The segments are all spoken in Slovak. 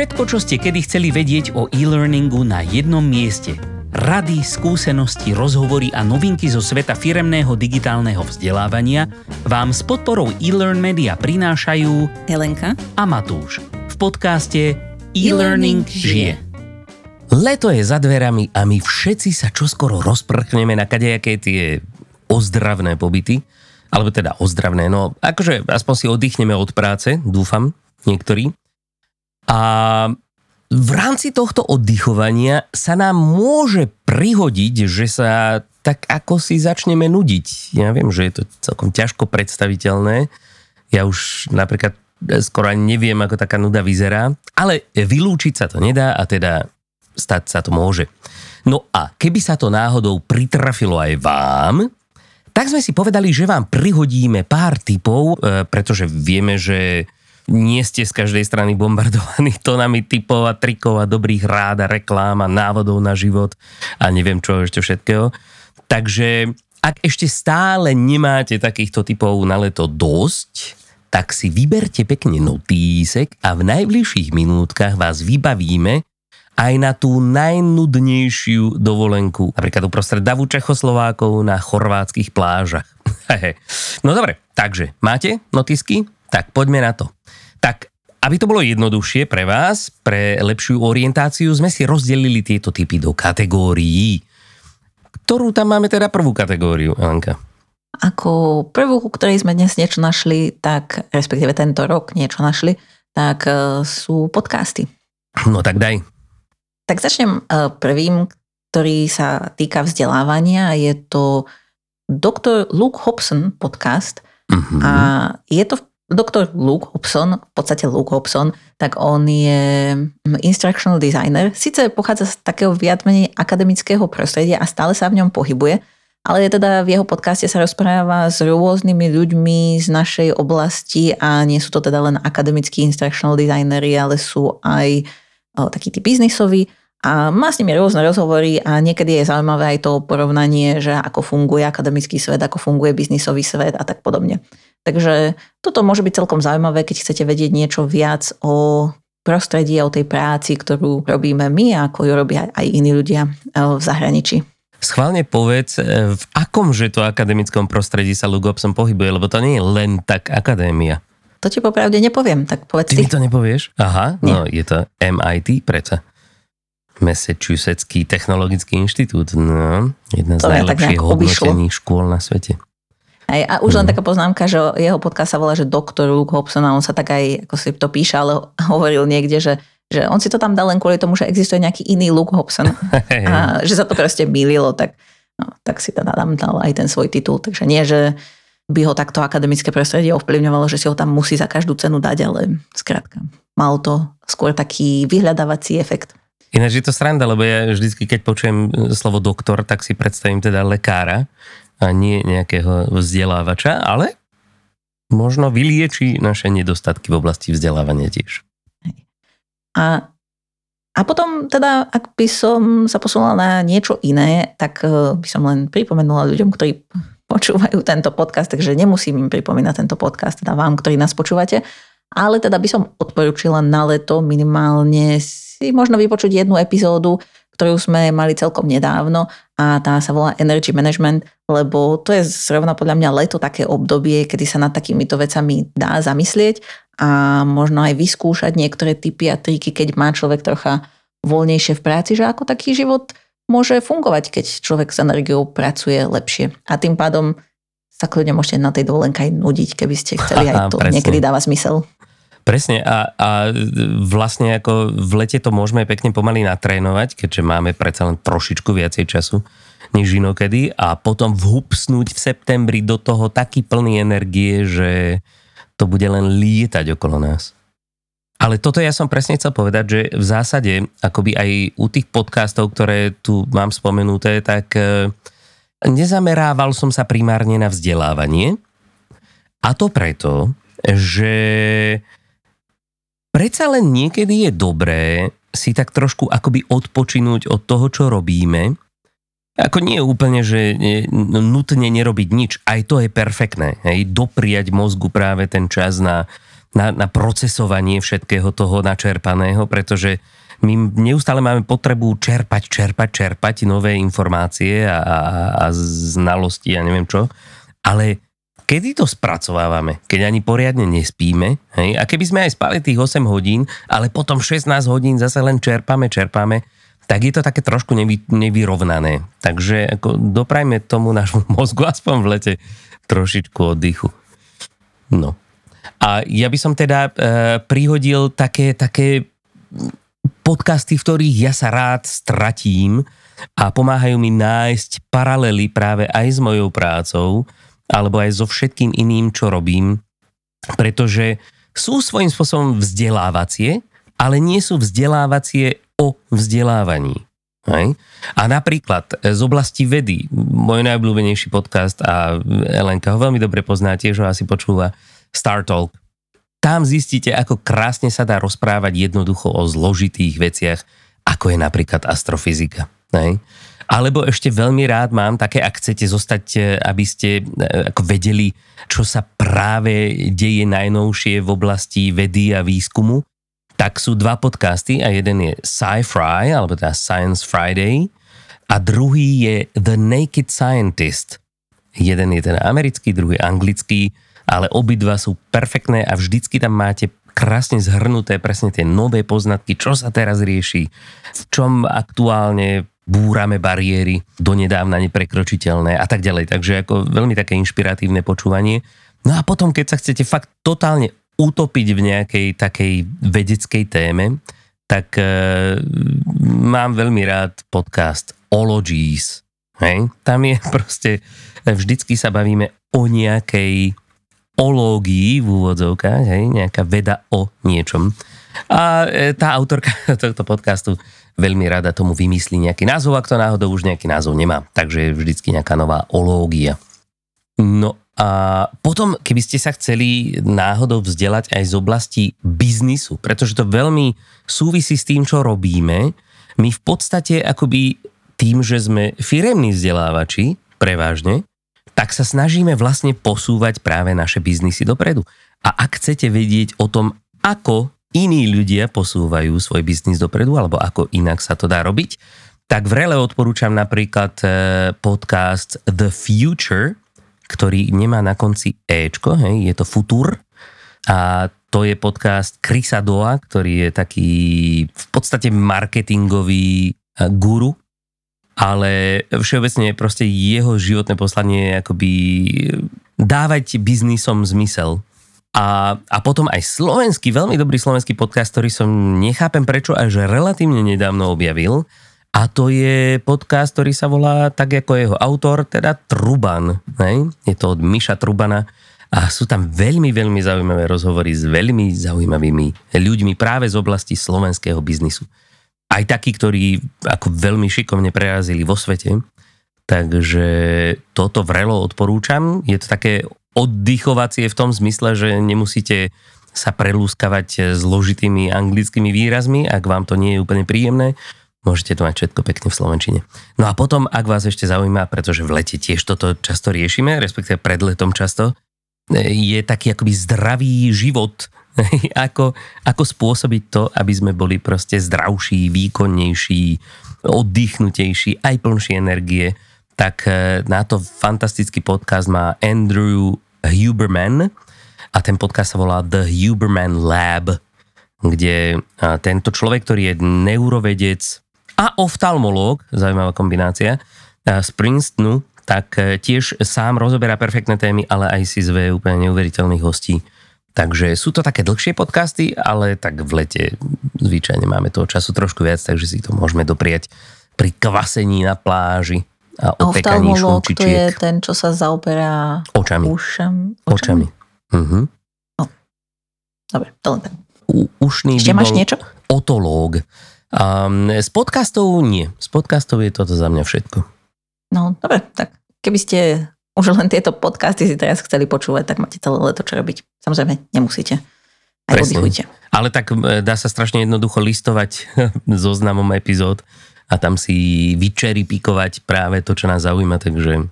Všetko, čo ste kedy chceli vedieť o e-learningu na jednom mieste. Rady, skúsenosti, rozhovory a novinky zo sveta firemného digitálneho vzdelávania vám s podporou e-learn media prinášajú Helenka a Matúš v podcaste E-Learning žije. Leto je za dverami a my všetci sa čoskoro rozprchneme na kadejaké tie ozdravné pobyty. Alebo teda ozdravné, no akože aspoň si oddychneme od práce, dúfam, niektorí. A v rámci tohto oddychovania sa nám môže prihodiť, že sa tak ako si začneme nudiť. Ja viem, že je to celkom ťažko predstaviteľné. Ja už napríklad skoro ani neviem, ako taká nuda vyzerá, ale vylúčiť sa to nedá a teda stať sa to môže. No a keby sa to náhodou pritrafilo aj vám, tak sme si povedali, že vám prihodíme pár typov, e, pretože vieme, že nie ste z každej strany bombardovaní tonami typov a trikov a dobrých rád a reklám a návodov na život a neviem čo ešte všetkého. Takže ak ešte stále nemáte takýchto typov na leto dosť, tak si vyberte pekne notísek a v najbližších minútkach vás vybavíme aj na tú najnudnejšiu dovolenku, napríklad uprostred davu Čechoslovákov na chorvátskych plážach. no dobre, takže máte notisky? Tak poďme na to. Tak aby to bolo jednoduchšie pre vás, pre lepšiu orientáciu, sme si rozdelili tieto typy do kategórií. Ktorú tam máme teda prvú kategóriu, Alenka? Ako prvú, ktorej sme dnes niečo našli, tak respektíve tento rok niečo našli, tak e, sú podcasty. No tak daj. Tak začnem e, prvým, ktorý sa týka vzdelávania. Je to Dr. Luke Hobson podcast. Uh-huh. A je to v doktor Luke Hobson, v podstate Luke Hobson, tak on je mm, instructional designer. Sice pochádza z takého viac menej akademického prostredia a stále sa v ňom pohybuje, ale teda v jeho podcaste sa rozpráva s rôznymi ľuďmi z našej oblasti a nie sú to teda len akademickí instructional designery, ale sú aj o, takí tí biznisoví a má s nimi rôzne rozhovory a niekedy je zaujímavé aj to porovnanie, že ako funguje akademický svet, ako funguje biznisový svet a tak podobne. Takže toto môže byť celkom zaujímavé, keď chcete vedieť niečo viac o prostredí a o tej práci, ktorú robíme my a ako ju robia aj iní ľudia eh, v zahraničí. Schválne povedz, eh, v akom že to akademickom prostredí sa Luke Hobson pohybuje, lebo to nie je len tak akadémia. To ti popravde nepoviem, tak povedz Ty si. mi to nepovieš? Aha, nie. no je to MIT preto. Massachusettský technologický inštitút. No, jedna z najlepších hodnotených škôl na svete. Hej, a už len mhm. taká poznámka, že jeho podcast sa volá, že doktor Luke Hobson a on sa tak aj, ako si to píše, ale hovoril niekde, že, že on si to tam dal len kvôli tomu, že existuje nejaký iný Luke Hobson a že sa to proste mýlilo, tak, no, tak si teda tam dal aj ten svoj titul. Takže nie, že by ho takto akademické prostredie ovplyvňovalo, že si ho tam musí za každú cenu dať, ale skrátka, mal to skôr taký vyhľadávací efekt. Ináč je to sranda, lebo ja vždycky, keď počujem slovo doktor, tak si predstavím teda lekára, a nie nejakého vzdelávača, ale možno vylieči naše nedostatky v oblasti vzdelávania tiež. A, a potom teda, ak by som sa posunula na niečo iné, tak eh, by som len pripomenula ľuďom, ktorí počúvajú tento podcast, takže nemusím im pripomínať tento podcast, teda vám, ktorí nás počúvate, ale teda by som odporúčila na leto minimálne si možno vypočuť jednu epizódu, ktorú sme mali celkom nedávno a tá sa volá Energy Management, lebo to je zrovna podľa mňa leto také obdobie, kedy sa nad takýmito vecami dá zamyslieť a možno aj vyskúšať niektoré typy a triky, keď má človek trocha voľnejšie v práci, že ako taký život môže fungovať, keď človek s energiou pracuje lepšie. A tým pádom sa kľudne môžete na tej dovolenke aj nudiť, keby ste chceli, aj to niekedy dáva zmysel. Presne a, a vlastne ako v lete to môžeme pekne pomaly natrénovať, keďže máme predsa len trošičku viacej času než inokedy a potom vhupsnúť v septembri do toho taký plný energie, že to bude len lietať okolo nás. Ale toto ja som presne chcel povedať, že v zásade akoby aj u tých podcastov, ktoré tu mám spomenuté, tak e, nezamerával som sa primárne na vzdelávanie. A to preto, že predsa len niekedy je dobré si tak trošku akoby odpočinúť od toho, čo robíme. Ako nie je úplne, že nutne nerobiť nič. Aj to je perfektné. Hej? Dopriať mozgu práve ten čas na na, na procesovanie všetkého toho načerpaného, pretože my neustále máme potrebu čerpať, čerpať, čerpať nové informácie a, a, a znalosti a neviem čo, ale kedy to spracovávame, keď ani poriadne nespíme, hej? a keby sme aj spali tých 8 hodín, ale potom 16 hodín zase len čerpame, čerpame, tak je to také trošku nevy, nevyrovnané. Takže ako doprajme tomu nášmu mozgu aspoň v lete trošičku oddychu. No. A ja by som teda e, prihodil také, také podcasty, v ktorých ja sa rád stratím a pomáhajú mi nájsť paralely práve aj s mojou prácou alebo aj so všetkým iným, čo robím, pretože sú svojím spôsobom vzdelávacie, ale nie sú vzdelávacie o vzdelávaní. Hej? A napríklad z oblasti vedy, môj najobľúbenejší podcast a Elenka ho veľmi dobre pozná, tiež ho asi počúva, Star Talk. Tam zistíte, ako krásne sa dá rozprávať jednoducho o zložitých veciach, ako je napríklad astrofyzika. Hej? Alebo ešte veľmi rád mám také, ak chcete zostať, e, aby ste e, ako vedeli, čo sa práve deje najnovšie v oblasti vedy a výskumu, tak sú dva podcasty a jeden je Sci-Fi, alebo teda Science Friday a druhý je The Naked Scientist. Jeden je teda americký, druhý anglický, ale obidva sú perfektné a vždycky tam máte krásne zhrnuté presne tie nové poznatky, čo sa teraz rieši, v čom aktuálne búrame bariéry donedávna neprekročiteľné a tak ďalej. Takže ako veľmi také inšpiratívne počúvanie. No a potom, keď sa chcete fakt totálne utopiť v nejakej takej vedeckej téme, tak e, mám veľmi rád podcast Ologies. Hej? Tam je proste, vždycky sa bavíme o nejakej ológii v úvodzovkách, hej? nejaká veda o niečom. A e, tá autorka tohto podcastu veľmi rada tomu vymyslí nejaký názov, ak to náhodou už nejaký názov nemá. Takže je vždycky nejaká nová ológia. No a potom, keby ste sa chceli náhodou vzdelať aj z oblasti biznisu, pretože to veľmi súvisí s tým, čo robíme, my v podstate akoby tým, že sme firemní vzdelávači, prevažne, tak sa snažíme vlastne posúvať práve naše biznisy dopredu. A ak chcete vedieť o tom, ako iní ľudia posúvajú svoj biznis dopredu, alebo ako inak sa to dá robiť, tak vrele odporúčam napríklad eh, podcast The Future, ktorý nemá na konci Ečko, hej, je to Futur a to je podcast Chrisa Doa, ktorý je taký v podstate marketingový eh, guru, ale všeobecne proste jeho životné poslanie je akoby dávať biznisom zmysel. A, a potom aj slovenský, veľmi dobrý slovenský podcast, ktorý som nechápem prečo až relatívne nedávno objavil, a to je podcast, ktorý sa volá tak ako jeho autor, teda Truban. Ne? Je to od Miša Trubana a sú tam veľmi, veľmi zaujímavé rozhovory s veľmi zaujímavými ľuďmi práve z oblasti slovenského biznisu. Aj takí, ktorí ako veľmi šikovne prerazili vo svete. Takže toto vrelo odporúčam. Je to také oddychovacie v tom zmysle, že nemusíte sa prelúskavať zložitými anglickými výrazmi, ak vám to nie je úplne príjemné Môžete to mať všetko pekne v Slovenčine. No a potom, ak vás ešte zaujíma, pretože v lete tiež toto často riešime, respektíve pred letom často, je taký akoby zdravý život, ako, ako spôsobiť to, aby sme boli proste zdravší, výkonnejší, oddychnutejší, aj plnší energie, tak e, na to fantastický podcast má Andrew Huberman a ten podcast sa volá The Huberman Lab, kde tento človek, ktorý je neurovedec, a oftalmológ, zaujímavá kombinácia, z Princetonu, tak e, tiež sám rozoberá perfektné témy, ale aj si zve úplne neuveriteľných hostí. Takže sú to také dlhšie podcasty, ale tak v lete zvyčajne máme toho času trošku viac, takže si to môžeme dopriať pri kvasení na pláži a opekaní šunčičiek. to je ten, čo sa zaoberá očami. Ušam, očami. očami. Uh-huh. No. Dobre, to len tak. U, ušný Ešte máš niečo? Otológ. Um, z podcastov nie. Z podcastov je toto za mňa všetko. No, dobre, tak keby ste už len tieto podcasty si teraz chceli počúvať, tak máte celé leto čo robiť. Samozrejme, nemusíte. Aj Presne. oddychujte. Ale tak dá sa strašne jednoducho listovať zoznamom epizód a tam si vyčeripikovať práve to, čo nás zaujíma, takže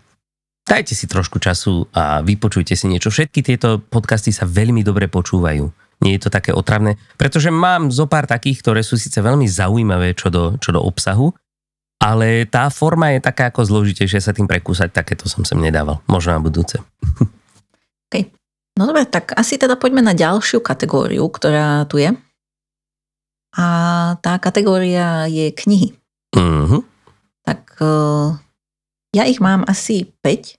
dajte si trošku času a vypočujte si niečo. Všetky tieto podcasty sa veľmi dobre počúvajú. Nie je to také otravné. Pretože mám zo pár takých, ktoré sú síce veľmi zaujímavé čo do, čo do obsahu, ale tá forma je taká ako zložitejšia sa tým prekúsať, takéto som sem nedával. Možno na budúce. Okay. No dobre, tak asi teda poďme na ďalšiu kategóriu, ktorá tu je. A tá kategória je knihy. Uh-huh. Tak uh, ja ich mám asi 5.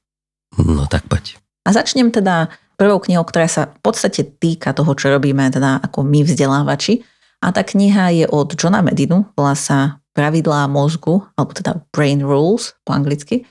No tak poď. A začnem teda prvou knihou, ktorá sa v podstate týka toho, čo robíme teda ako my vzdelávači. A tá kniha je od Johna Medinu, volá sa Pravidlá mozgu, alebo teda Brain Rules po anglicky.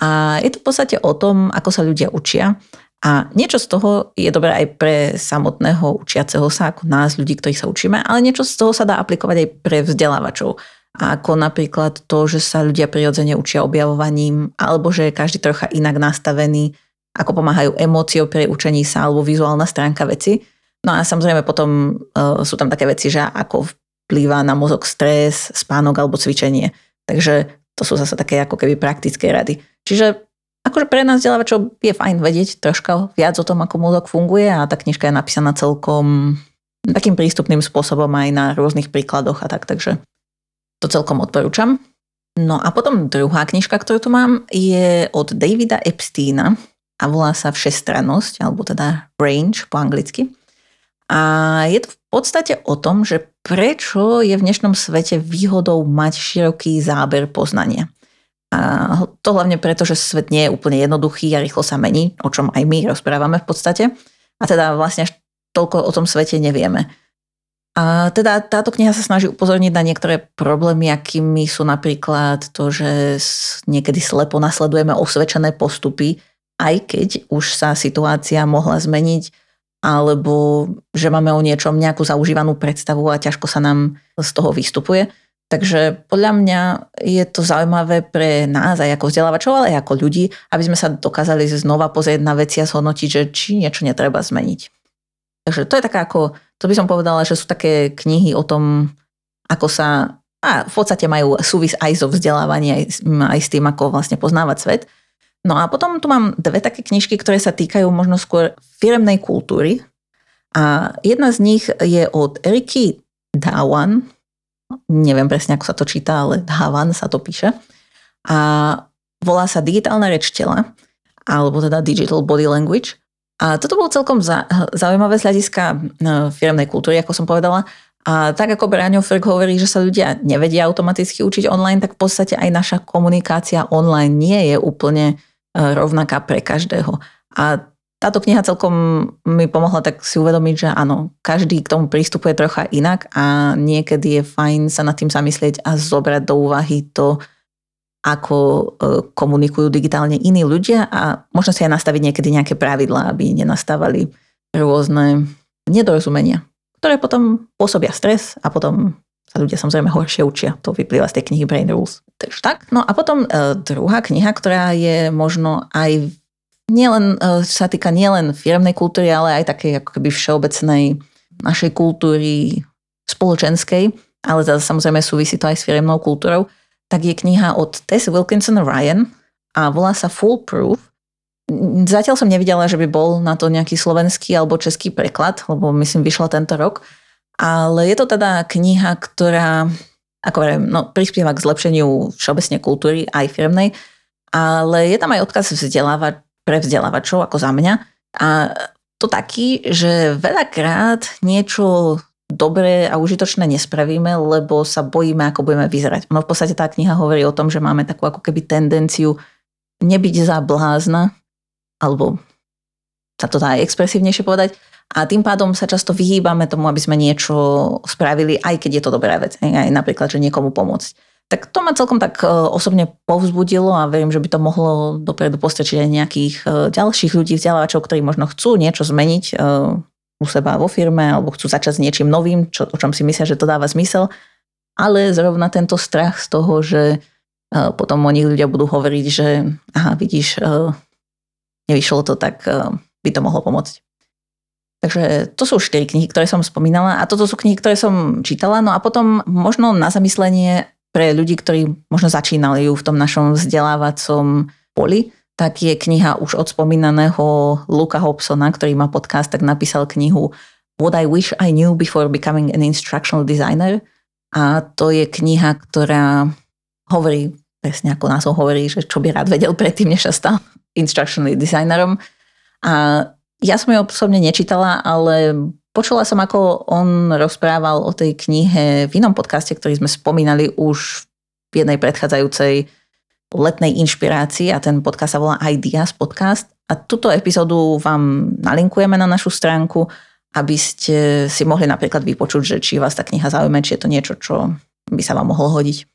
A je to v podstate o tom, ako sa ľudia učia. A niečo z toho je dobré aj pre samotného učiaceho sa, ako nás, ľudí, ktorých sa učíme, ale niečo z toho sa dá aplikovať aj pre vzdelávačov. Ako napríklad to, že sa ľudia prirodzene učia objavovaním, alebo že je každý trocha inak nastavený, ako pomáhajú emóciou pri učení sa, alebo vizuálna stránka veci. No a samozrejme potom uh, sú tam také veci, že ako vplýva na mozog stres, spánok alebo cvičenie. Takže to sú zase také ako keby praktické rady. Čiže akože pre nás vzdelávačov je fajn vedieť troška viac o tom, ako mozog funguje a tá knižka je napísaná celkom takým prístupným spôsobom aj na rôznych príkladoch a tak, takže to celkom odporúčam. No a potom druhá knižka, ktorú tu mám, je od Davida Epsteina a volá sa Všestrannosť, alebo teda Range po anglicky. A je to v podstate o tom, že prečo je v dnešnom svete výhodou mať široký záber poznania. A to hlavne preto, že svet nie je úplne jednoduchý a rýchlo sa mení, o čom aj my rozprávame v podstate. A teda vlastne až toľko o tom svete nevieme. A teda táto kniha sa snaží upozorniť na niektoré problémy, akými sú napríklad to, že niekedy slepo nasledujeme osvedčené postupy, aj keď už sa situácia mohla zmeniť, alebo že máme o niečom nejakú zaužívanú predstavu a ťažko sa nám z toho vystupuje. Takže podľa mňa je to zaujímavé pre nás aj ako vzdelávačov, ale aj ako ľudí, aby sme sa dokázali znova pozrieť na veci a zhodnotiť, že či niečo netreba zmeniť. Takže to je taká ako, to by som povedala, že sú také knihy o tom, ako sa, a v podstate majú súvis aj so vzdelávaním, aj, aj s tým, ako vlastne poznávať svet. No a potom tu mám dve také knižky, ktoré sa týkajú možno skôr firemnej kultúry. A jedna z nich je od Eriky Dawan. Neviem presne, ako sa to číta, ale Dawan sa to píše. A volá sa Digitálna reč tela, alebo teda Digital Body Language. A toto bolo celkom zaujímavé z hľadiska e, firemnej kultúry, ako som povedala. A tak ako Braňo Frk hovorí, že sa ľudia nevedia automaticky učiť online, tak v podstate aj naša komunikácia online nie je úplne rovnaká pre každého. A táto kniha celkom mi pomohla tak si uvedomiť, že áno, každý k tomu prístupuje trocha inak a niekedy je fajn sa nad tým zamyslieť a zobrať do úvahy to, ako e, komunikujú digitálne iní ľudia a možno si aj nastaviť niekedy nejaké pravidlá, aby nenastávali rôzne nedorozumenia, ktoré potom pôsobia stres a potom sa ľudia samozrejme horšie učia. To vyplýva z tej knihy Brain Rules. Takže tak. No a potom e, druhá kniha, ktorá je možno aj nielen, e, sa týka nielen firmnej kultúry, ale aj takej ako keby všeobecnej našej kultúry spoločenskej, ale zase samozrejme súvisí to aj s firmnou kultúrou, tak je kniha od Tess Wilkinson Ryan a volá sa Foolproof. Zatiaľ som nevidela, že by bol na to nejaký slovenský alebo český preklad, lebo myslím vyšla tento rok. Ale je to teda kniha, ktorá ako viem, no, prispieva k zlepšeniu všeobecne kultúry aj firmnej, ale je tam aj odkaz vzdelávať pre vzdelávačov ako za mňa. A to taký, že veľakrát niečo dobré a užitočné nespravíme, lebo sa bojíme, ako budeme vyzerať. No v podstate tá kniha hovorí o tom, že máme takú ako keby tendenciu nebyť za blázna, alebo sa to dá aj expresívnejšie povedať, a tým pádom sa často vyhýbame tomu, aby sme niečo spravili, aj keď je to dobrá vec, aj napríklad, že niekomu pomôcť. Tak to ma celkom tak e, osobne povzbudilo a verím, že by to mohlo dopredu postačiť aj nejakých e, ďalších ľudí, vzdelávačov, ktorí možno chcú niečo zmeniť e, u seba vo firme alebo chcú začať s niečím novým, čo, o čom si myslia, že to dáva zmysel. Ale zrovna tento strach z toho, že potom o nich ľudia budú hovoriť, že aha, vidíš, nevyšlo to, tak by to mohlo pomôcť. Takže to sú štyri knihy, ktoré som spomínala a toto sú knihy, ktoré som čítala. No a potom možno na zamyslenie pre ľudí, ktorí možno začínali ju v tom našom vzdelávacom poli, tak je kniha už od spomínaného Luka Hobsona, ktorý má podcast, tak napísal knihu What I Wish I Knew Before Becoming an Instructional Designer. A to je kniha, ktorá hovorí, presne ako názov hovorí, že čo by rád vedel predtým, než sa stal instructional designerom. A ja som ju osobne nečítala, ale počula som, ako on rozprával o tej knihe v inom podcaste, ktorý sme spomínali už v jednej predchádzajúcej letnej inšpirácii a ten podcast sa volá Ideas podcast. A túto epizódu vám nalinkujeme na našu stránku aby ste si mohli napríklad vypočuť, že či vás tá kniha zaujíma, či je to niečo, čo by sa vám mohlo hodiť.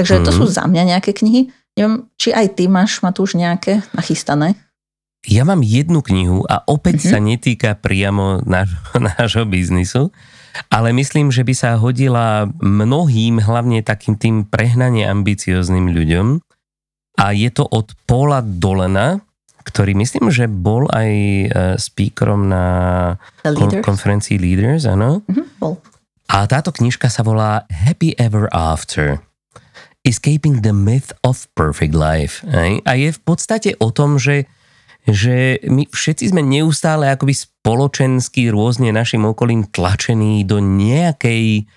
Takže mm. to sú mhm. za mňa nejaké knihy. Neviem, či aj ty máš, už nejaké nachystané? Ja mám jednu knihu a opäť mm-hmm. sa netýka priamo náš, nášho biznisu, ale myslím, že by sa hodila mnohým, hlavne takým tým prehnane ambiciozným ľuďom. A je to od Paula Dolena, ktorý myslím, že bol aj uh, speakerom na kon- konferencii Leaders, áno? Mm-hmm, bol. A táto knižka sa volá Happy Ever After. Escaping the Myth of Perfect Life. A je v podstate o tom, že, že my všetci sme neustále akoby spoločensky rôzne našim okolím tlačení do nejakej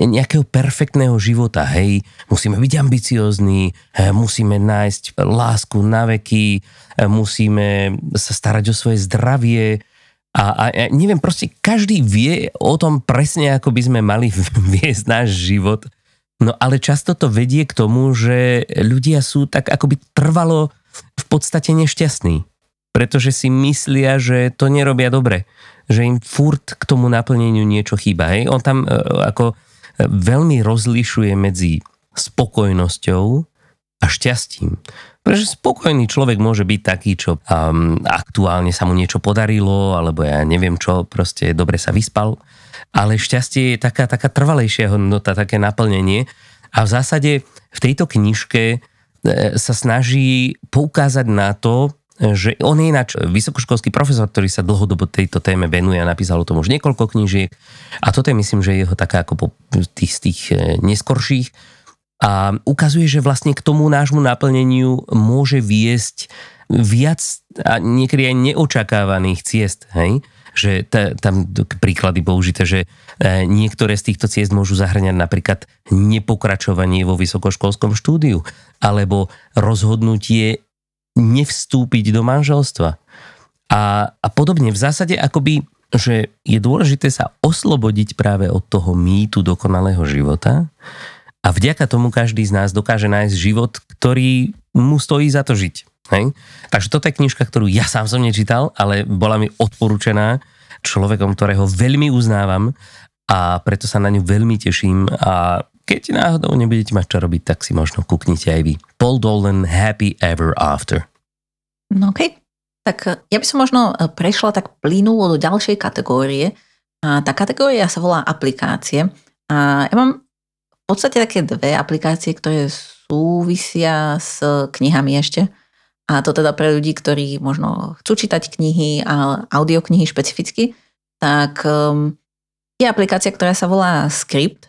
nejakého perfektného života, hej, musíme byť ambiciózni, musíme nájsť lásku na veky, musíme sa starať o svoje zdravie a, a, a neviem, proste každý vie o tom presne, ako by sme mali viesť náš život. No ale často to vedie k tomu, že ľudia sú tak akoby trvalo v podstate nešťastní. Pretože si myslia, že to nerobia dobre. Že im furt k tomu naplneniu niečo chýba. Hej? On tam e, ako veľmi rozlišuje medzi spokojnosťou a šťastím. Pretože spokojný človek môže byť taký, čo um, aktuálne sa mu niečo podarilo, alebo ja neviem čo, proste dobre sa vyspal. Ale šťastie je taká, taká trvalejšia hodnota, také naplnenie. A v zásade v tejto knižke e, sa snaží poukázať na to, že on je ináč vysokoškolský profesor, ktorý sa dlhodobo tejto téme venuje a napísal o tom už niekoľko knížiek. A toto je myslím, že jeho taká ako po tých, z tých e, neskorších a ukazuje, že vlastne k tomu nášmu naplneniu môže viesť viac a niekedy aj neočakávaných ciest, hej? že t- tam príklady použité, že e, niektoré z týchto ciest môžu zahrňať napríklad nepokračovanie vo vysokoškolskom štúdiu alebo rozhodnutie nevstúpiť do manželstva. A, a podobne v zásade akoby, že je dôležité sa oslobodiť práve od toho mýtu dokonalého života a vďaka tomu každý z nás dokáže nájsť život, ktorý mu stojí za to žiť. Hej? Takže toto je knižka, ktorú ja sám som nečítal, ale bola mi odporúčená človekom, ktorého veľmi uznávam a preto sa na ňu veľmi teším a keď náhodou nebudete mať čo robiť, tak si možno kúknite aj vy. Paul Dolan Happy Ever After. No. Okay. Tak ja by som možno e, prešla tak plynulo do ďalšej kategórie. A tá kategória sa volá aplikácie. A ja mám podstate také dve aplikácie, ktoré súvisia s knihami ešte. A to teda pre ľudí, ktorí možno chcú čítať knihy a audioknihy špecificky, tak um, je aplikácia, ktorá sa volá Script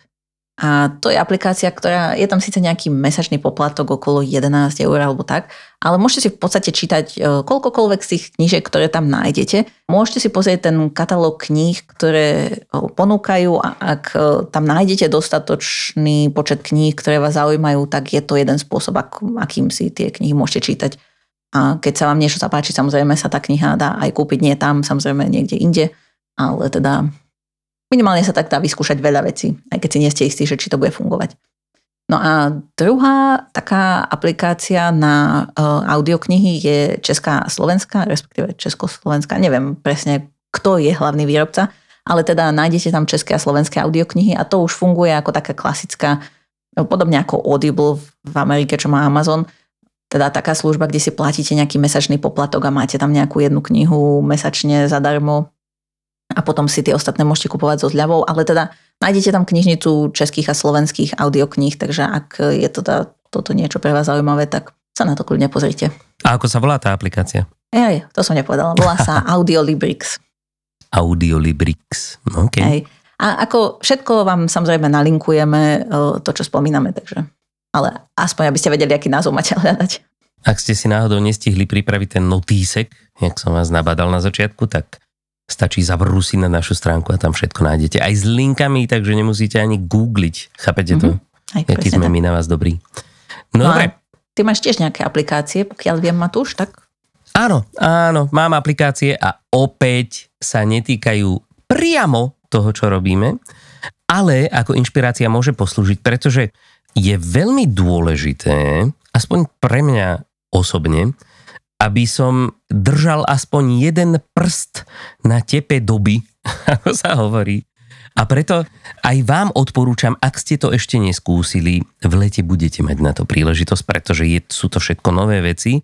a to je aplikácia, ktorá, je tam síce nejaký mesačný poplatok okolo 11 eur alebo tak, ale môžete si v podstate čítať e, koľkokoľvek z tých knížek, ktoré tam nájdete. Môžete si pozrieť ten katalóg kníh, ktoré e, ponúkajú a ak e, tam nájdete dostatočný počet kníh, ktoré vás zaujímajú, tak je to jeden spôsob, akým si tie knihy môžete čítať. A keď sa vám niečo zapáči, samozrejme sa tá kniha dá aj kúpiť, nie tam, samozrejme niekde inde, ale teda minimálne sa tak dá vyskúšať veľa vecí, aj keď si nie ste istí, že či to bude fungovať. No a druhá taká aplikácia na uh, audioknihy je Česká a Slovenská, respektíve Československá, neviem presne, kto je hlavný výrobca, ale teda nájdete tam české a slovenské audioknihy a to už funguje ako taká klasická, no, podobne ako Audible v Amerike, čo má Amazon, teda taká služba, kde si platíte nejaký mesačný poplatok a máte tam nejakú jednu knihu mesačne zadarmo a potom si tie ostatné môžete kupovať so zľavou, ale teda nájdete tam knižnicu českých a slovenských audiokníh, takže ak je teda, toto niečo pre vás zaujímavé, tak sa na to kľudne pozrite. A ako sa volá tá aplikácia? Ej, to som nepovedala. Volá sa Audiolibrix. Audiolibrix, OK. Ej. A ako všetko vám samozrejme nalinkujeme, e, to, čo spomíname, takže ale aspoň, aby ste vedeli, aký názov máte hľadať. Ak ste si náhodou nestihli pripraviť ten notísek, jak som vás nabadal na začiatku, tak Stačí zabrúsiť na našu stránku a tam všetko nájdete. Aj s linkami, takže nemusíte ani googliť. Chápete to? Mm-hmm. Aj, Jaký sme tak. my na vás dobrí. No, no dobre. Ty máš tiež nejaké aplikácie, pokiaľ viem, Matúš, tak? Áno, áno, mám aplikácie a opäť sa netýkajú priamo toho, čo robíme, ale ako inšpirácia môže poslúžiť, pretože je veľmi dôležité, aspoň pre mňa osobne, aby som držal aspoň jeden prst na tepe doby, ako sa hovorí. A preto aj vám odporúčam, ak ste to ešte neskúsili, v lete budete mať na to príležitosť, pretože je, sú to všetko nové veci.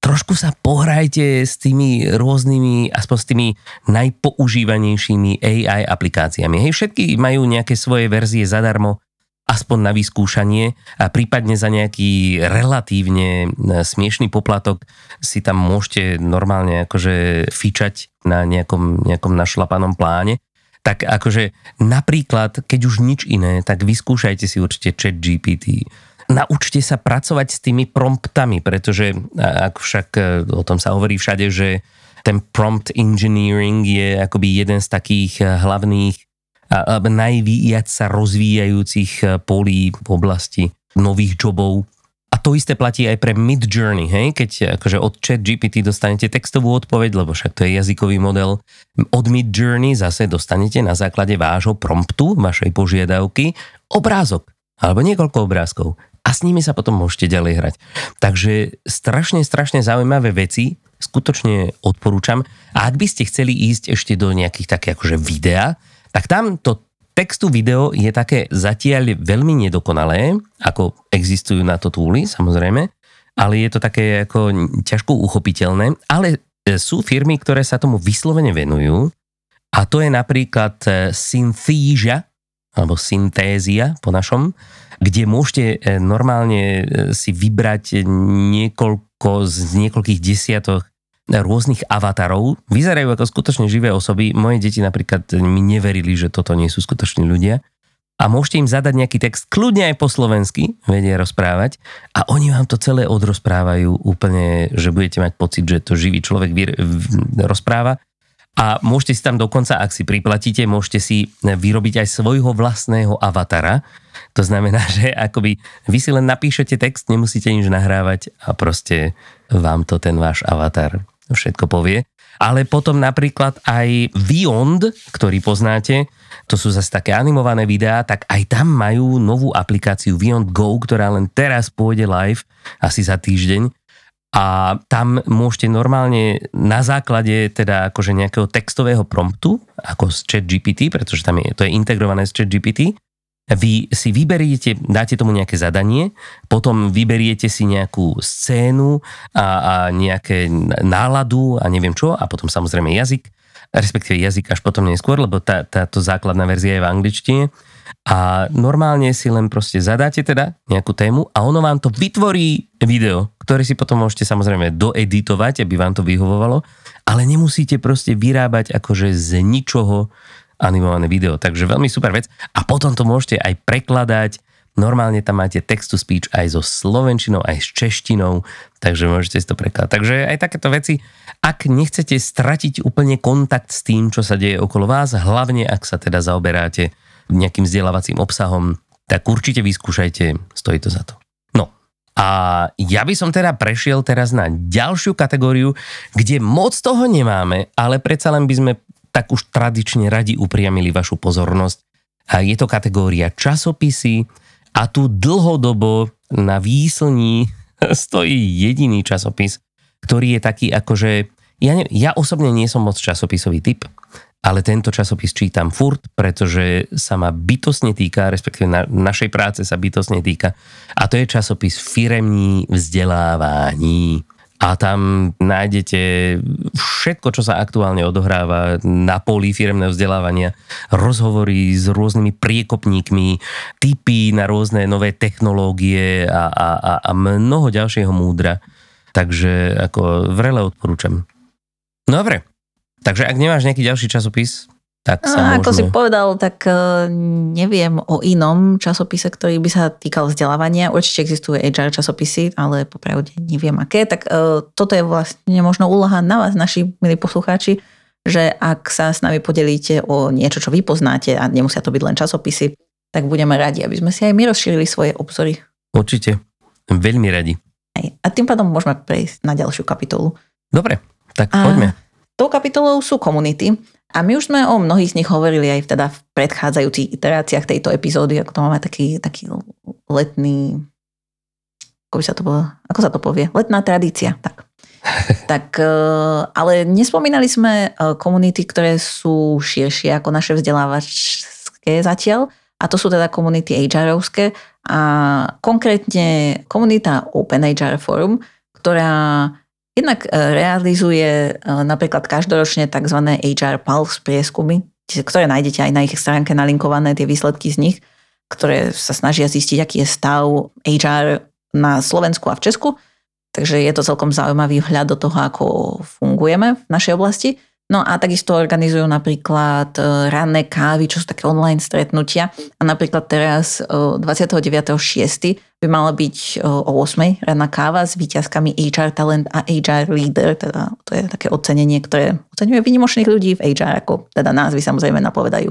Trošku sa pohrajte s tými rôznymi, aspoň s tými najpoužívanejšími AI aplikáciami. Hej, všetky majú nejaké svoje verzie zadarmo, aspoň na vyskúšanie a prípadne za nejaký relatívne e, smiešný poplatok si tam môžete normálne akože fičať na nejakom, nejakom našlapanom pláne. Tak akože napríklad, keď už nič iné, tak vyskúšajte si určite chat GPT. Naučte sa pracovať s tými promptami, pretože ak však e, o tom sa hovorí všade, že ten prompt engineering je akoby jeden z takých e, hlavných najvíjať sa rozvíjajúcich e, polí v oblasti nových jobov. A to isté platí aj pre Mid Journey, hej? keď akože od chat GPT dostanete textovú odpoveď, lebo však to je jazykový model. Od Mid Journey zase dostanete na základe vášho promptu, vašej požiadavky, obrázok alebo niekoľko obrázkov a s nimi sa potom môžete ďalej hrať. Takže strašne, strašne zaujímavé veci, skutočne odporúčam. A ak by ste chceli ísť ešte do nejakých takých akože videa, tak tam to textu video je také zatiaľ veľmi nedokonalé, ako existujú na to túly, samozrejme, ale je to také ako ťažko uchopiteľné, ale e, sú firmy, ktoré sa tomu vyslovene venujú a to je napríklad e, Synthesia, alebo Syntézia po našom, kde môžete e, normálne si vybrať niekoľko z niekoľkých desiatok rôznych avatarov. Vyzerajú ako skutočne živé osoby. Moje deti napríklad mi neverili, že toto nie sú skutoční ľudia. A môžete im zadať nejaký text, kľudne aj po slovensky, vedia rozprávať a oni vám to celé odrozprávajú úplne, že budete mať pocit, že to živý človek vy, rozpráva. A môžete si tam dokonca, ak si priplatíte, môžete si vyrobiť aj svojho vlastného avatara. To znamená, že akoby vy si len napíšete text, nemusíte nič nahrávať a proste vám to ten váš avatar všetko povie. Ale potom napríklad aj Beyond, ktorý poznáte, to sú zase také animované videá, tak aj tam majú novú aplikáciu Beyond Go, ktorá len teraz pôjde live, asi za týždeň. A tam môžete normálne na základe teda akože nejakého textového promptu, ako z chat GPT, pretože tam je, to je integrované z chat GPT, vy si vyberiete, dáte tomu nejaké zadanie, potom vyberiete si nejakú scénu a, a nejaké náladu a neviem čo a potom samozrejme jazyk, respektíve jazyk až potom neskôr, lebo tá, táto základná verzia je v angličtine. A normálne si len proste zadáte teda nejakú tému a ono vám to vytvorí video, ktoré si potom môžete samozrejme doeditovať, aby vám to vyhovovalo, ale nemusíte proste vyrábať akože z ničoho animované video. Takže veľmi super vec. A potom to môžete aj prekladať. Normálne tam máte text-to-speech aj so slovenčinou, aj s češtinou, takže môžete si to prekladať. Takže aj takéto veci, ak nechcete stratiť úplne kontakt s tým, čo sa deje okolo vás, hlavne ak sa teda zaoberáte nejakým vzdelávacím obsahom, tak určite vyskúšajte, stojí to za to. No a ja by som teda prešiel teraz na ďalšiu kategóriu, kde moc toho nemáme, ale predsa len by sme tak už tradične radi upriamili vašu pozornosť. Je to kategória časopisy a tu dlhodobo na výslní stojí jediný časopis, ktorý je taký akože, ja, ne, ja osobne nie som moc časopisový typ, ale tento časopis čítam furt, pretože sa ma bytosne týka, respektíve na, našej práce sa bytosne týka. A to je časopis Firemní vzdelávání a tam nájdete všetko, čo sa aktuálne odohráva na poli firmného vzdelávania, rozhovory s rôznymi priekopníkmi, typy na rôzne nové technológie a, a, a, a mnoho ďalšieho múdra. Takže ako vrele odporúčam. Dobre, takže ak nemáš nejaký ďalší časopis, tak sa no, Ako si povedal, tak e, neviem o inom časopise, ktorý by sa týkal vzdelávania. Určite existujú HR časopisy, ale popravde neviem aké. Tak e, toto je vlastne možno úloha na vás, naši milí poslucháči, že ak sa s nami podelíte o niečo, čo vy poznáte a nemusia to byť len časopisy, tak budeme radi, aby sme si aj my rozšírili svoje obzory. Určite. Veľmi radi. A tým pádom môžeme prejsť na ďalšiu kapitolu. Dobre, tak a poďme. Tou kapitolou sú komunity. A my už sme o mnohých z nich hovorili aj teda v predchádzajúcich iteráciách tejto epizódy, ako to máme taký, taký letný, ako, sa to bolo, ako sa to povie, letná tradícia. Tak. tak, e, ale nespomínali sme e, komunity, ktoré sú širšie ako naše vzdelávačské zatiaľ, a to sú teda komunity HR-ovské a konkrétne komunita Open HR Forum, ktorá Jednak e, realizuje e, napríklad každoročne tzv. HR Pulse prieskumy, ktoré nájdete aj na ich stránke nalinkované, tie výsledky z nich, ktoré sa snažia zistiť, aký je stav HR na Slovensku a v Česku. Takže je to celkom zaujímavý vhľad do toho, ako fungujeme v našej oblasti. No a takisto organizujú napríklad e, ranné kávy, čo sú také online stretnutia. A napríklad teraz 29.6. E, by mala byť e, o 8. ranná káva s výťazkami HR Talent a HR Leader. Teda to je také ocenenie, ktoré oceňuje vynimočných ľudí v HR, ako teda názvy samozrejme napovedajú.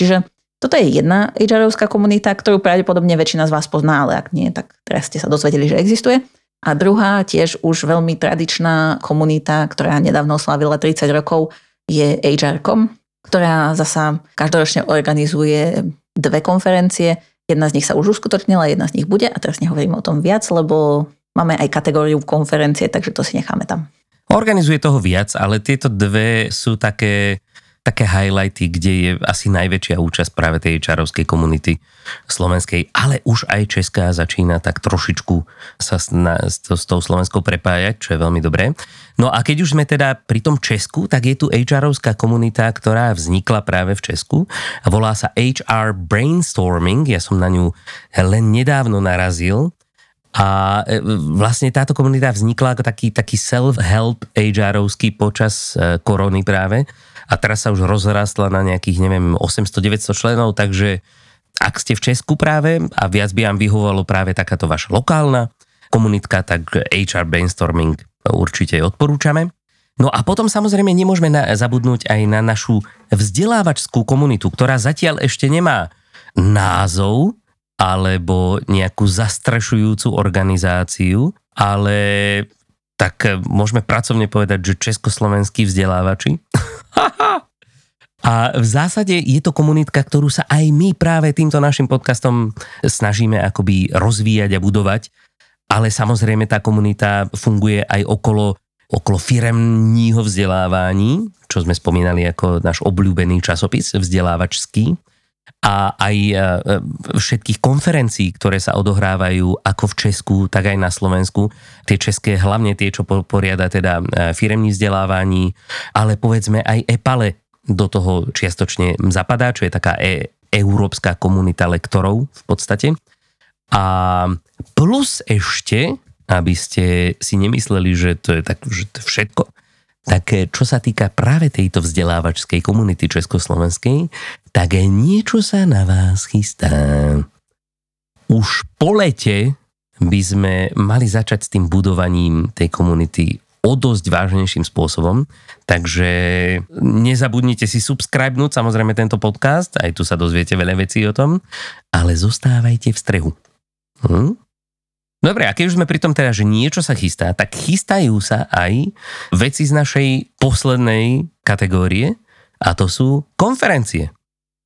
Čiže toto je jedna HRovská komunita, ktorú pravdepodobne väčšina z vás pozná, ale ak nie, tak teraz ste sa dozvedeli, že existuje. A druhá, tiež už veľmi tradičná komunita, ktorá nedávno slavila 30 rokov, je HR.com, ktorá zasa každoročne organizuje dve konferencie. Jedna z nich sa už uskutočnila, jedna z nich bude a teraz nehovorím o tom viac, lebo máme aj kategóriu konferencie, takže to si necháme tam. Organizuje toho viac, ale tieto dve sú také také highlighty, kde je asi najväčšia účasť práve tej čarovskej komunity slovenskej, ale už aj česká začína tak trošičku sa s, na, s, s tou slovenskou prepájať, čo je veľmi dobré. No a keď už sme teda pri tom Česku, tak je tu HRovská komunita, ktorá vznikla práve v Česku volá sa HR Brainstorming. Ja som na ňu len nedávno narazil a e, vlastne táto komunita vznikla ako taký, taký self-help HRovský počas e, korony práve a teraz sa už rozrastla na nejakých, neviem, 800-900 členov, takže ak ste v Česku práve a viac by vám vyhovalo práve takáto vaša lokálna komunitka, tak HR Brainstorming určite odporúčame. No a potom samozrejme nemôžeme na, zabudnúť aj na našu vzdelávačskú komunitu, ktorá zatiaľ ešte nemá názov alebo nejakú zastrešujúcu organizáciu, ale tak môžeme pracovne povedať, že československí vzdelávači A v zásade je to komunitka, ktorú sa aj my práve týmto našim podcastom snažíme akoby rozvíjať a budovať, ale samozrejme tá komunita funguje aj okolo, okolo firemního vzdelávání, čo sme spomínali ako náš obľúbený časopis vzdelávačský a aj e, e, všetkých konferencií, ktoré sa odohrávajú ako v Česku, tak aj na Slovensku. Tie české, hlavne tie, čo poriada teda e, firemní vzdelávaní, ale povedzme aj EPALE do toho čiastočne zapadá, čo je taká e- európska komunita lektorov v podstate. A plus ešte, aby ste si nemysleli, že to je tak, že to všetko, tak čo sa týka práve tejto vzdelávačskej komunity československej, tak niečo sa na vás chystá. Už po lete by sme mali začať s tým budovaním tej komunity o dosť vážnejším spôsobom. Takže nezabudnite si subscribenúť samozrejme tento podcast, aj tu sa dozviete veľa vecí o tom, ale zostávajte v strehu. Hm? Dobre, a keď už sme pri tom teda, že niečo sa chystá, tak chystajú sa aj veci z našej poslednej kategórie a to sú konferencie.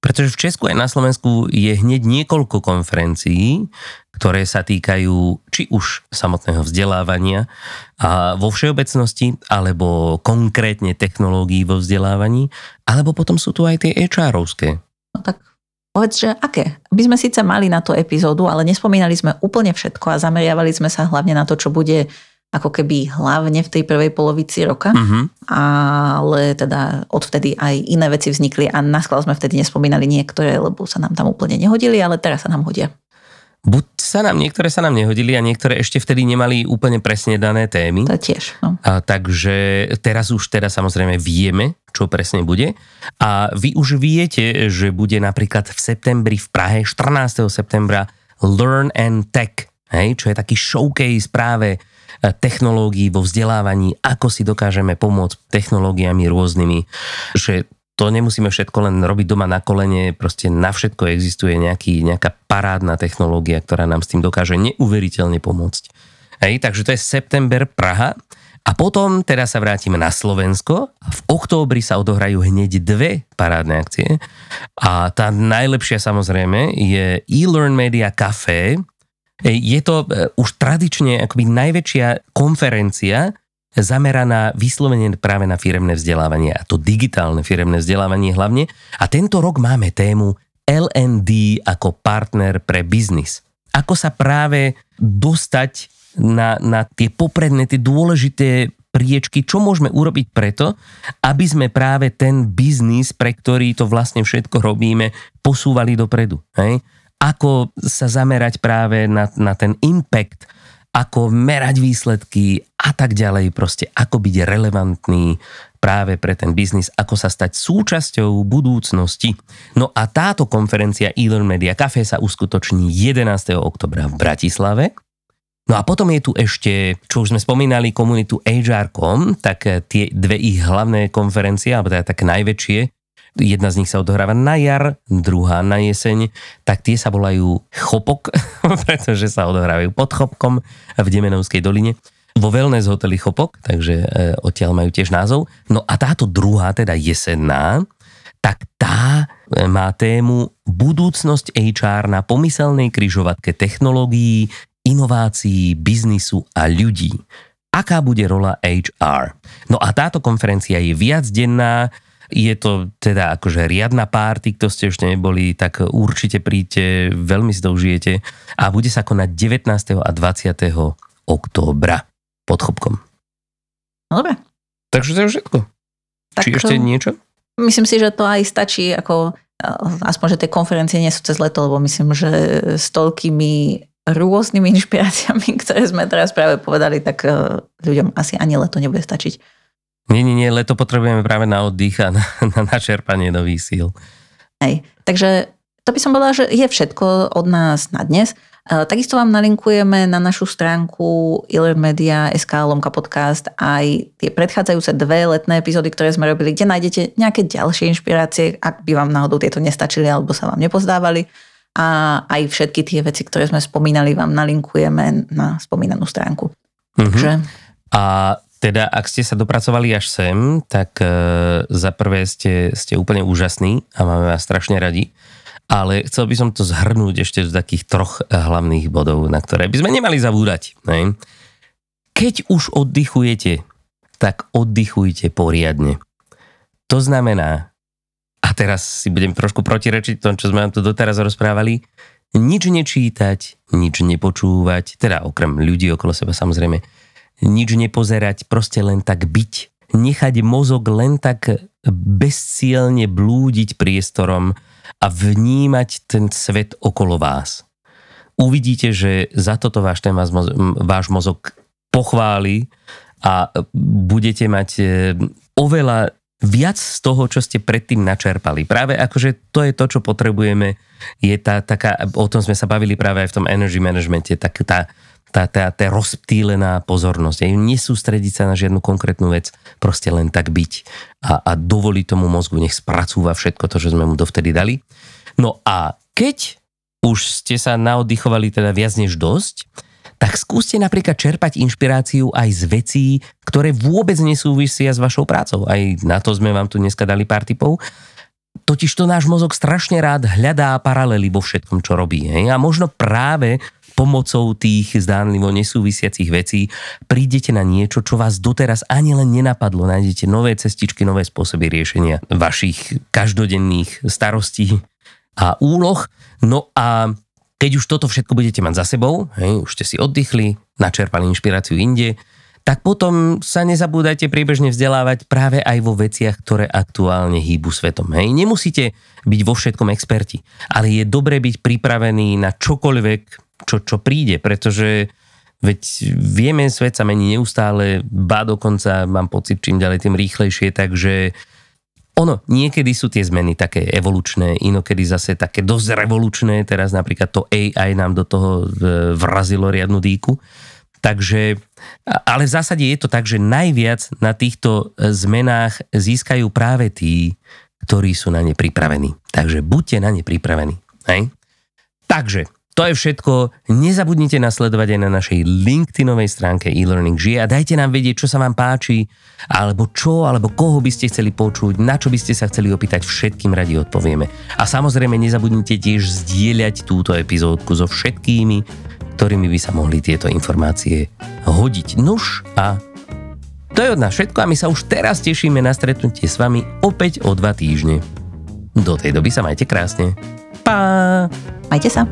Pretože v Česku aj na Slovensku je hneď niekoľko konferencií, ktoré sa týkajú či už samotného vzdelávania a vo všeobecnosti, alebo konkrétne technológií vo vzdelávaní, alebo potom sú tu aj tie HR-ovské. No tak povedz, že aké? My sme síce mali na to epizódu, ale nespomínali sme úplne všetko a zameriavali sme sa hlavne na to, čo bude ako keby hlavne v tej prvej polovici roka, uh-huh. ale teda odvtedy aj iné veci vznikli a na sme vtedy nespomínali niektoré, lebo sa nám tam úplne nehodili, ale teraz sa nám hodia. Buď sa nám, niektoré sa nám nehodili a niektoré ešte vtedy nemali úplne presne dané témy. To tiež. No. A, takže teraz už teda samozrejme vieme, čo presne bude. A vy už viete, že bude napríklad v septembri v Prahe, 14. septembra Learn and Tech, hej, čo je taký showcase práve technológií vo vzdelávaní, ako si dokážeme pomôcť technológiami rôznymi, že to nemusíme všetko len robiť doma na kolene, proste na všetko existuje nejaký, nejaká parádna technológia, ktorá nám s tým dokáže neuveriteľne pomôcť. Hej, takže to je september Praha. A potom teda sa vrátime na Slovensko a v októbri sa odohrajú hneď dve parádne akcie. A tá najlepšia samozrejme je e-Learn Media Café. Je to e, už tradične akoby najväčšia konferencia zameraná vyslovene práve na firemné vzdelávanie a to digitálne firemné vzdelávanie hlavne. A tento rok máme tému LND ako partner pre biznis. Ako sa práve dostať na, na tie popredné, tie dôležité priečky, čo môžeme urobiť preto, aby sme práve ten biznis, pre ktorý to vlastne všetko robíme, posúvali dopredu. Hej? Ako sa zamerať práve na, na ten impact, ako merať výsledky a tak ďalej, proste ako byť relevantný práve pre ten biznis, ako sa stať súčasťou budúcnosti. No a táto konferencia e Media Café sa uskutoční 11. oktobra v Bratislave. No a potom je tu ešte, čo už sme spomínali, komunitu HR.com, tak tie dve ich hlavné konferencie, alebo teda tak najväčšie, Jedna z nich sa odohráva na jar, druhá na jeseň, tak tie sa volajú Chopok, pretože sa odohrávajú pod Chopkom v Demenovskej doline vo wellness hoteli Chopok, takže e, odtiaľ majú tiež názov. No a táto druhá, teda jesenná, tak tá e, má tému budúcnosť HR na pomyselnej kryžovatke technológií, inovácií, biznisu a ľudí. Aká bude rola HR? No a táto konferencia je viacdenná, je to teda akože riadna párty, kto ste ešte neboli, tak určite príďte, veľmi si to užijete a bude sa konať 19. a 20. októbra pod Chopkom. No dobre. Takže to je všetko. Tak, Či ešte niečo? Myslím si, že to aj stačí, ako eh, aspoň, že tie konferencie nie sú cez leto, lebo myslím, že s toľkými rôznymi inšpiráciami, ktoré sme teraz práve povedali, tak eh, ľuďom asi ani leto nebude stačiť. Nie, nie, nie, leto potrebujeme práve na oddych a na, na načerpanie nových síl. Hej, takže to by som povedala, že je všetko od nás na dnes. E, takisto vám nalinkujeme na našu stránku SK lomka podcast aj tie predchádzajúce dve letné epizódy, ktoré sme robili, kde nájdete nejaké ďalšie inšpirácie, ak by vám náhodou tieto nestačili alebo sa vám nepozdávali. A aj všetky tie veci, ktoré sme spomínali, vám nalinkujeme na spomínanú stránku. Mm-hmm. Takže... A teda, ak ste sa dopracovali až sem, tak e, za prvé ste, ste úplne úžasní a máme vás strašne radi. Ale chcel by som to zhrnúť ešte do takých troch hlavných bodov, na ktoré by sme nemali zabúdať. Ne? Keď už oddychujete, tak oddychujte poriadne. To znamená, a teraz si budem trošku protirečiť tom, čo sme vám tu doteraz rozprávali, nič nečítať, nič nepočúvať, teda okrem ľudí okolo seba samozrejme, nič nepozerať, proste len tak byť. Nechať mozog len tak bezcielne blúdiť priestorom a vnímať ten svet okolo vás. Uvidíte, že za toto váš, ten váš, váš mozog pochváli a budete mať e, oveľa viac z toho, čo ste predtým načerpali. Práve akože to je to, čo potrebujeme, je tá taká, o tom sme sa bavili práve aj v tom energy managemente, tak tá, tá, tá, tá rozptýlená pozornosť. Aj nesústrediť sa na žiadnu konkrétnu vec, proste len tak byť a, a dovoliť tomu mozgu, nech spracúva všetko to, čo sme mu dovtedy dali. No a keď už ste sa naoddychovali teda viac než dosť, tak skúste napríklad čerpať inšpiráciu aj z vecí, ktoré vôbec nesúvisia s vašou prácou. Aj na to sme vám tu dneska dali pár tipov. Totiž to náš mozog strašne rád hľadá paralely vo všetkom, čo robí. Hej? A možno práve pomocou tých zdánlivo nesúvisiacich vecí prídete na niečo, čo vás doteraz ani len nenapadlo. Nájdete nové cestičky, nové spôsoby riešenia vašich každodenných starostí a úloh. No a keď už toto všetko budete mať za sebou, hej, už ste si oddychli, načerpali inšpiráciu inde, tak potom sa nezabúdajte priebežne vzdelávať práve aj vo veciach, ktoré aktuálne hýbu svetom. Hej. Nemusíte byť vo všetkom experti, ale je dobre byť pripravený na čokoľvek, čo, čo príde, pretože veď vieme, svet sa mení neustále, ba dokonca mám pocit čím ďalej tým rýchlejšie, takže ono, niekedy sú tie zmeny také evolučné, inokedy zase také dosť revolučné, teraz napríklad to AI nám do toho vrazilo riadnu dýku. Takže, ale v zásade je to tak, že najviac na týchto zmenách získajú práve tí, ktorí sú na ne pripravení. Takže buďte na ne pripravení. Hej? Takže, to je všetko. Nezabudnite nasledovať aj na našej LinkedInovej stránke e-learning žije a dajte nám vedieť, čo sa vám páči, alebo čo, alebo koho by ste chceli počuť, na čo by ste sa chceli opýtať, všetkým radi odpovieme. A samozrejme nezabudnite tiež zdieľať túto epizódku so všetkými, ktorými by sa mohli tieto informácie hodiť. Nuž a to je od nás všetko a my sa už teraz tešíme na stretnutie s vami opäť o dva týždne. Do tej doby sa majte krásne. Pa! Majte sa.